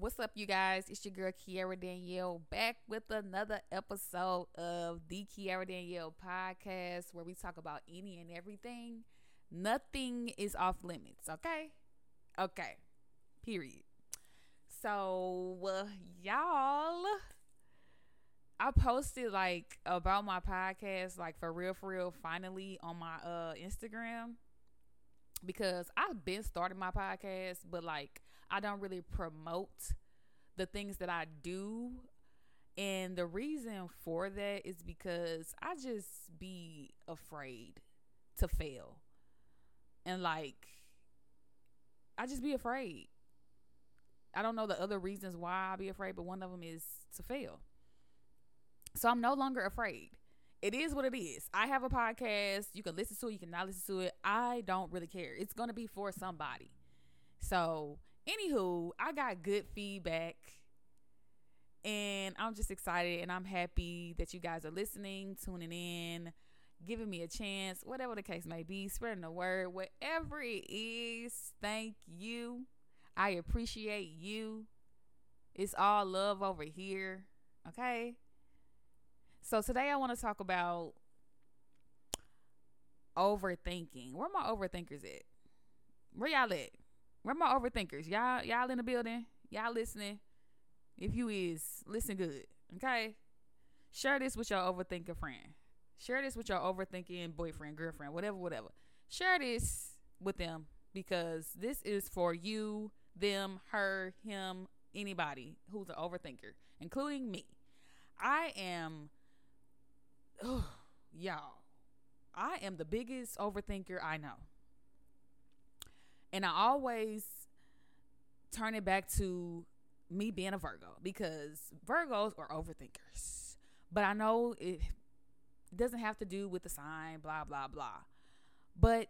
What's up, you guys? It's your girl Kiara Danielle back with another episode of the Kiara Danielle podcast where we talk about any and everything. Nothing is off limits, okay? Okay. Period. So, uh, y'all, I posted like about my podcast, like for real, for real, finally on my uh Instagram because I've been starting my podcast, but like I don't really promote the things that I do. And the reason for that is because I just be afraid to fail. And like I just be afraid. I don't know the other reasons why I be afraid, but one of them is to fail. So I'm no longer afraid. It is what it is. I have a podcast. You can listen to it, you can not listen to it. I don't really care. It's going to be for somebody. So, anywho, I got good feedback. And I'm just excited and I'm happy that you guys are listening, tuning in, giving me a chance, whatever the case may be, spreading the word, whatever it is. Thank you. I appreciate you. It's all love over here. Okay? So today I want to talk about overthinking. Where my overthinkers at? Where y'all at? Where my overthinkers? Y'all y'all in the building? Y'all listening? If you is, listen good. Okay? Share this with your overthinker friend. Share this with your overthinking boyfriend, girlfriend, whatever, whatever. Share this with them because this is for you, them, her, him, anybody who's an overthinker, including me. I am oh, y'all, I am the biggest overthinker I know. And I always turn it back to me being a Virgo because Virgos are overthinkers. But I know it doesn't have to do with the sign, blah, blah, blah. But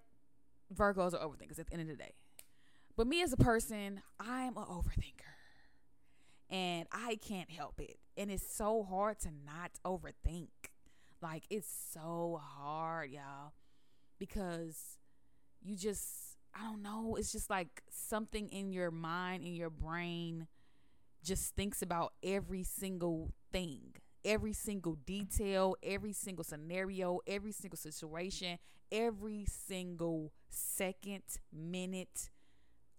Virgos are overthinkers at the end of the day. But me as a person, I'm an overthinker. And I can't help it. And it's so hard to not overthink. Like it's so hard, y'all, because you just I don't know, it's just like something in your mind in your brain just thinks about every single thing, every single detail, every single scenario, every single situation, every single second, minute,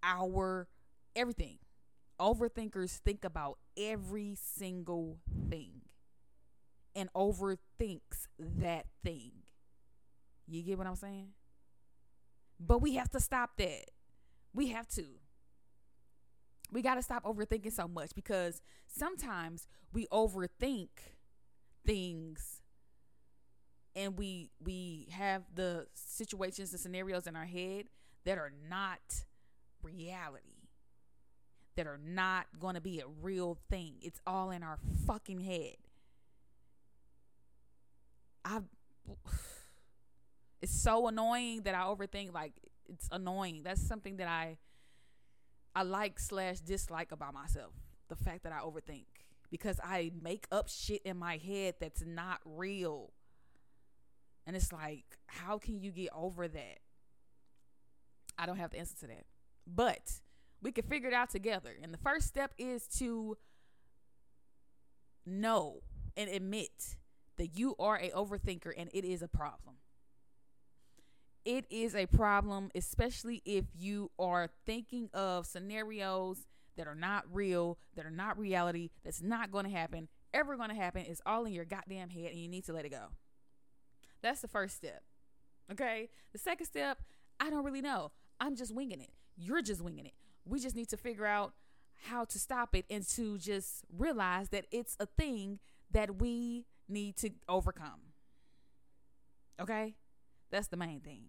hour, everything. Overthinkers think about every single thing and overthinks that thing. You get what I'm saying? But we have to stop that. We have to. We got to stop overthinking so much because sometimes we overthink things and we we have the situations and scenarios in our head that are not reality that are not going to be a real thing it's all in our fucking head I it's so annoying that I overthink like it's annoying. That's something that I I like slash dislike about myself. The fact that I overthink. Because I make up shit in my head that's not real. And it's like, how can you get over that? I don't have the answer to that. But we can figure it out together. And the first step is to know and admit that you are a overthinker and it is a problem. It is a problem, especially if you are thinking of scenarios that are not real, that are not reality, that's not going to happen, ever going to happen. It's all in your goddamn head and you need to let it go. That's the first step. Okay? The second step, I don't really know. I'm just winging it. You're just winging it. We just need to figure out how to stop it and to just realize that it's a thing that we need to overcome. Okay? That's the main thing.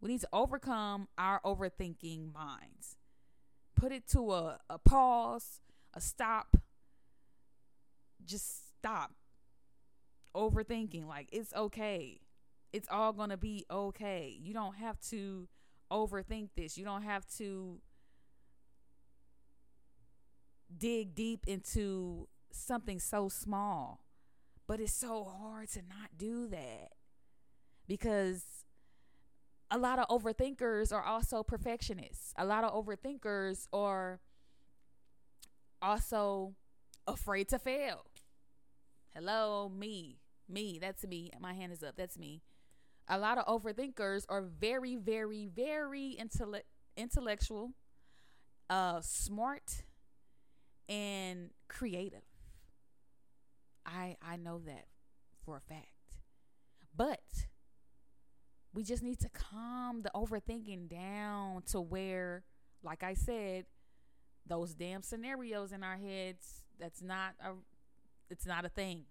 We need to overcome our overthinking minds. Put it to a, a pause, a stop. Just stop overthinking. Like, it's okay. It's all going to be okay. You don't have to overthink this. You don't have to dig deep into something so small. But it's so hard to not do that because a lot of overthinkers are also perfectionists. A lot of overthinkers are also afraid to fail. Hello, me. Me. That's me. My hand is up. That's me. A lot of overthinkers are very, very, very intellect intellectual, uh, smart, and creative. I I know that for a fact. But we just need to calm the overthinking down to where, like I said, those damn scenarios in our heads, that's not a it's not a thing.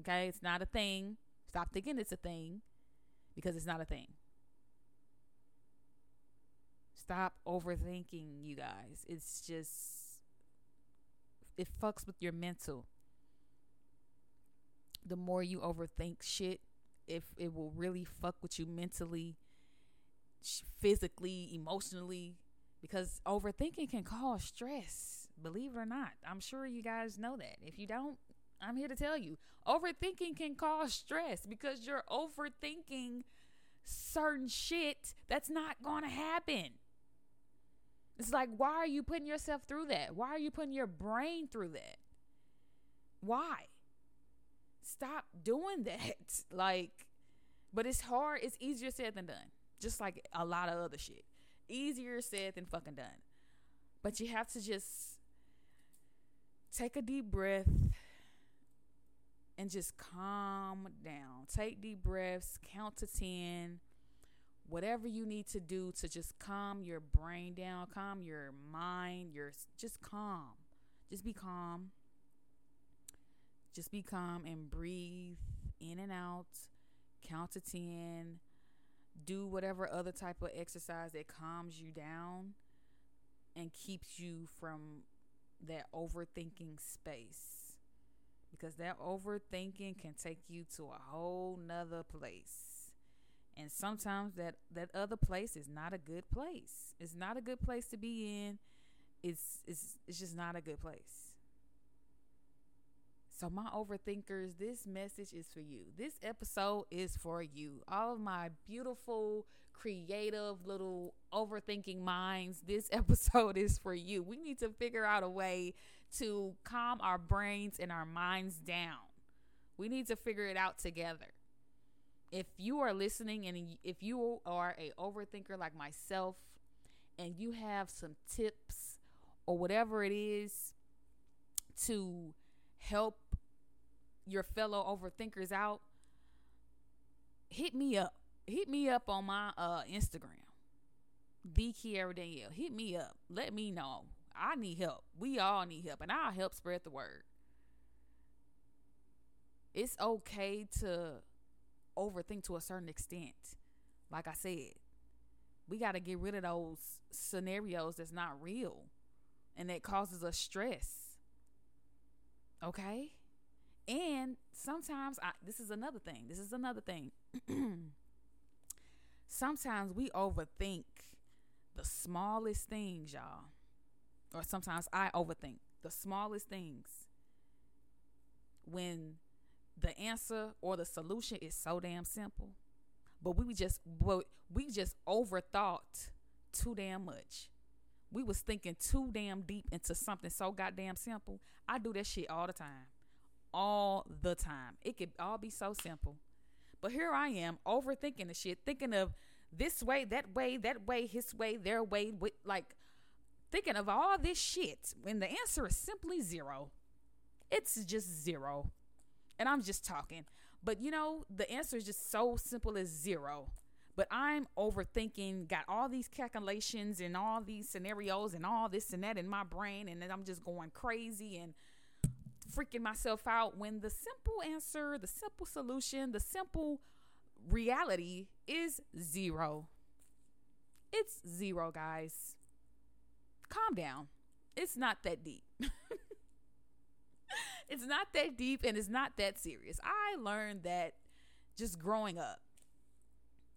Okay? It's not a thing. Stop thinking it's a thing because it's not a thing. Stop overthinking, you guys. It's just it fucks with your mental. The more you overthink shit, if it will really fuck with you mentally, physically, emotionally, because overthinking can cause stress. Believe it or not, I'm sure you guys know that. If you don't, I'm here to tell you overthinking can cause stress because you're overthinking certain shit that's not going to happen. It's like, why are you putting yourself through that? Why are you putting your brain through that? Why? Stop doing that. Like, but it's hard. It's easier said than done. Just like a lot of other shit. Easier said than fucking done. But you have to just take a deep breath and just calm down. Take deep breaths, count to 10. Whatever you need to do to just calm your brain down, calm your mind, your just calm. Just be calm. Just be calm and breathe in and out. Count to 10. Do whatever other type of exercise that calms you down and keeps you from that overthinking space because that overthinking can take you to a whole nother place and sometimes that that other place is not a good place it's not a good place to be in it's it's it's just not a good place so my overthinkers this message is for you this episode is for you all of my beautiful creative little overthinking minds this episode is for you we need to figure out a way to calm our brains and our minds down. We need to figure it out together. If you are listening and if you are a overthinker like myself and you have some tips or whatever it is to help your fellow overthinkers out, hit me up. Hit me up on my uh, Instagram. The Kiara Danielle. Hit me up. Let me know I need help. We all need help, and I'll help spread the word. It's okay to overthink to a certain extent. Like I said, we got to get rid of those scenarios that's not real and that causes us stress. Okay? And sometimes I this is another thing. This is another thing. sometimes we overthink the smallest things, y'all or sometimes I overthink the smallest things when the answer or the solution is so damn simple. But we just but we just overthought too damn much. We was thinking too damn deep into something so goddamn simple. I do that shit all the time. All the time. It could all be so simple. But here I am overthinking the shit, thinking of this way, that way, that way, his way, their way, with like thinking of all this shit when the answer is simply zero. It's just zero. And I'm just talking. But you know, the answer is just so simple as zero. But I'm overthinking, got all these calculations and all these scenarios and all this and that in my brain. And then I'm just going crazy and freaking myself out when the simple answer, the simple solution, the simple reality is zero. It's zero, guys calm down. It's not that deep. it's not that deep and it's not that serious. I learned that just growing up.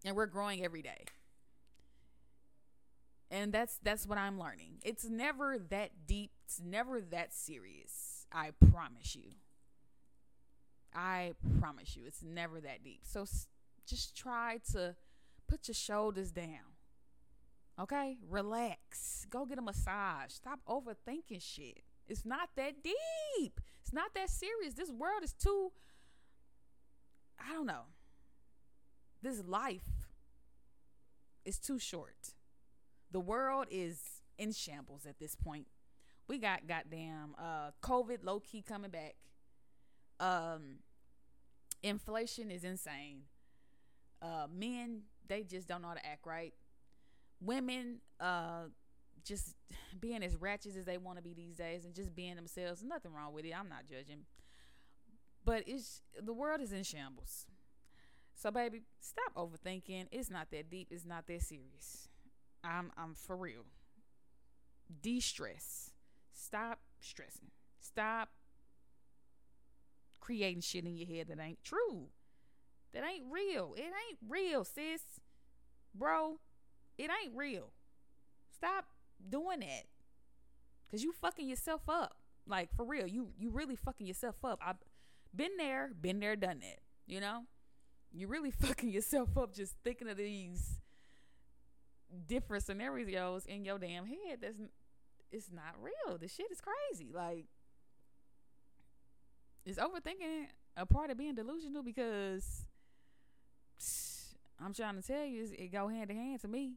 And we're growing every day. And that's that's what I'm learning. It's never that deep. It's never that serious. I promise you. I promise you it's never that deep. So just try to put your shoulders down Okay? Relax. Go get a massage. Stop overthinking shit. It's not that deep. It's not that serious. This world is too I don't know. This life is too short. The world is in shambles at this point. We got goddamn uh COVID low key coming back. Um inflation is insane. Uh men they just don't know how to act right. Women uh just being as ratchet as they want to be these days and just being themselves. Nothing wrong with it. I'm not judging. But it's the world is in shambles. So baby, stop overthinking. It's not that deep. It's not that serious. I'm I'm for real. De-stress. Stop stressing. Stop creating shit in your head that ain't true. That ain't real. It ain't real, sis. Bro, it ain't real. Stop doing that. Cause you fucking yourself up. Like for real. You you really fucking yourself up. I've been there, been there, done that. You know? You're really fucking yourself up just thinking of these different scenarios in your damn head. That's it's not real. This shit is crazy. Like is overthinking a part of being delusional because I'm trying to tell you it go hand in hand to me.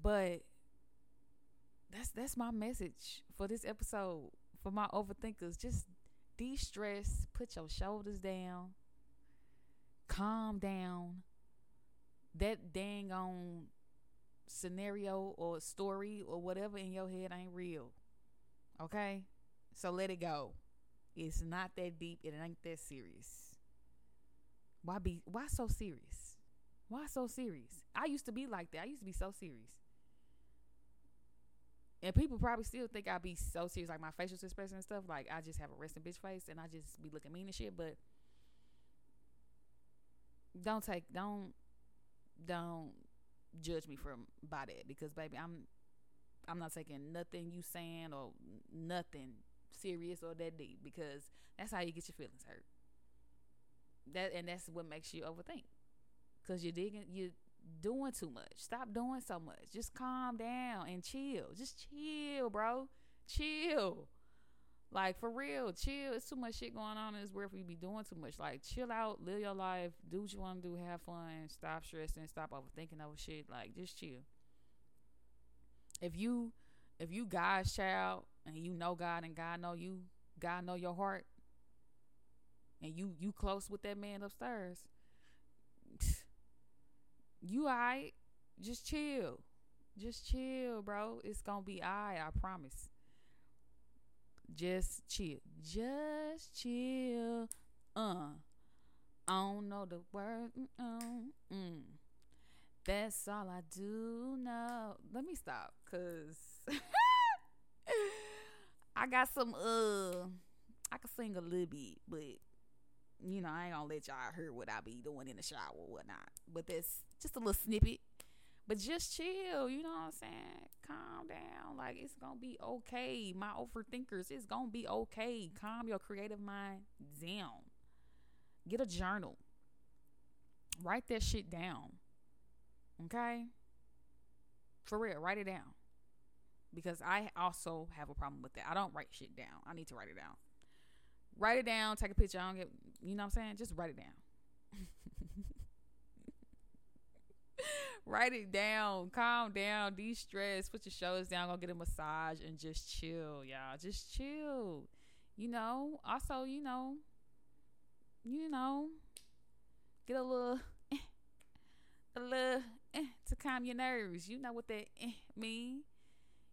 But that's that's my message for this episode for my overthinkers. Just de-stress, put your shoulders down, calm down. That dang on scenario or story or whatever in your head ain't real. Okay? So let it go. It's not that deep. It ain't that serious. Why be why so serious? Why so serious? I used to be like that. I used to be so serious. And people probably still think I be so serious, like my facial expression and stuff. Like I just have a resting bitch face and I just be looking mean and shit. But don't take don't don't judge me from by that because baby I'm I'm not taking nothing you saying or nothing serious or that deep because that's how you get your feelings hurt. That and that's what makes you overthink because you're digging you're doing too much. Stop doing so much. Just calm down and chill. Just chill, bro. Chill. Like for real, chill. It's too much shit going on in this world for you to be doing too much. Like chill out, live your life, do what you want to do, have fun, stop stressing, stop overthinking over shit. Like just chill. If you if you God's child and you know God and God know you, God know your heart, and you you close with that man upstairs, you alright. Just chill. Just chill, bro. It's gonna be alright, I promise. Just chill. Just chill. Uh. I don't know the word. Mm, mm. That's all I do know. Let me stop, cause I got some. Uh, I can sing a little bit, but you know, I ain't gonna let y'all hear what I be doing in the shower or whatnot. But that's just a little snippet. But just chill, you know what I'm saying? Calm down. Like it's gonna be okay. My overthinkers, it's gonna be okay. Calm your creative mind down. Get a journal. Write that shit down. Okay? For real, write it down. Because I also have a problem with that. I don't write shit down. I need to write it down. Write it down, take a picture. I don't get, you know what I'm saying? Just write it down. write it down, calm down, de stress, put your shoulders down, go get a massage, and just chill, y'all. Just chill. You know, also, you know, you know, get a little, eh, a little eh, to calm your nerves. You know what that eh, mean?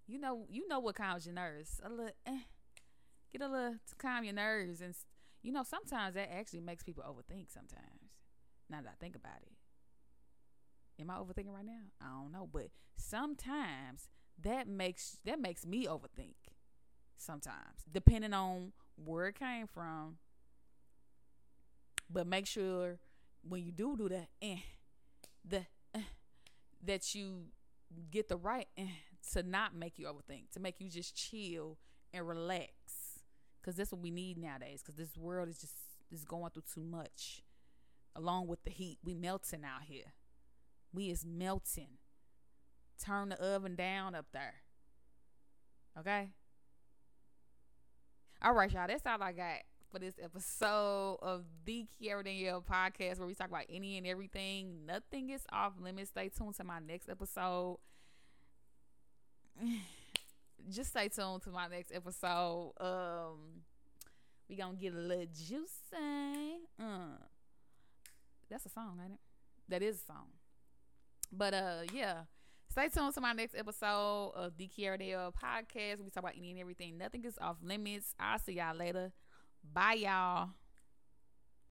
You know, you know what calms your nerves. A little, eh, get a little to calm your nerves, and you know, sometimes that actually makes people overthink. Sometimes, now that I think about it. Am I overthinking right now? I don't know, but sometimes that makes that makes me overthink. Sometimes, depending on where it came from. But make sure when you do do that, eh, the eh, that you get the right eh, to not make you overthink, to make you just chill and relax, because that's what we need nowadays. Because this world is just is going through too much, along with the heat. We melting out here. We is melting. Turn the oven down up there. Okay? All right, y'all. That's all I got for this episode of the Kiara Danielle podcast where we talk about any and everything. Nothing is off limits. Stay tuned to my next episode. Just stay tuned to my next episode. Um we gonna get a little juicy. Uh, that's a song, ain't it? That is a song. But uh yeah. Stay tuned to my next episode of the Kiara Danielle podcast. We talk about any and everything. Nothing is off limits. I'll see y'all later. Bye, y'all.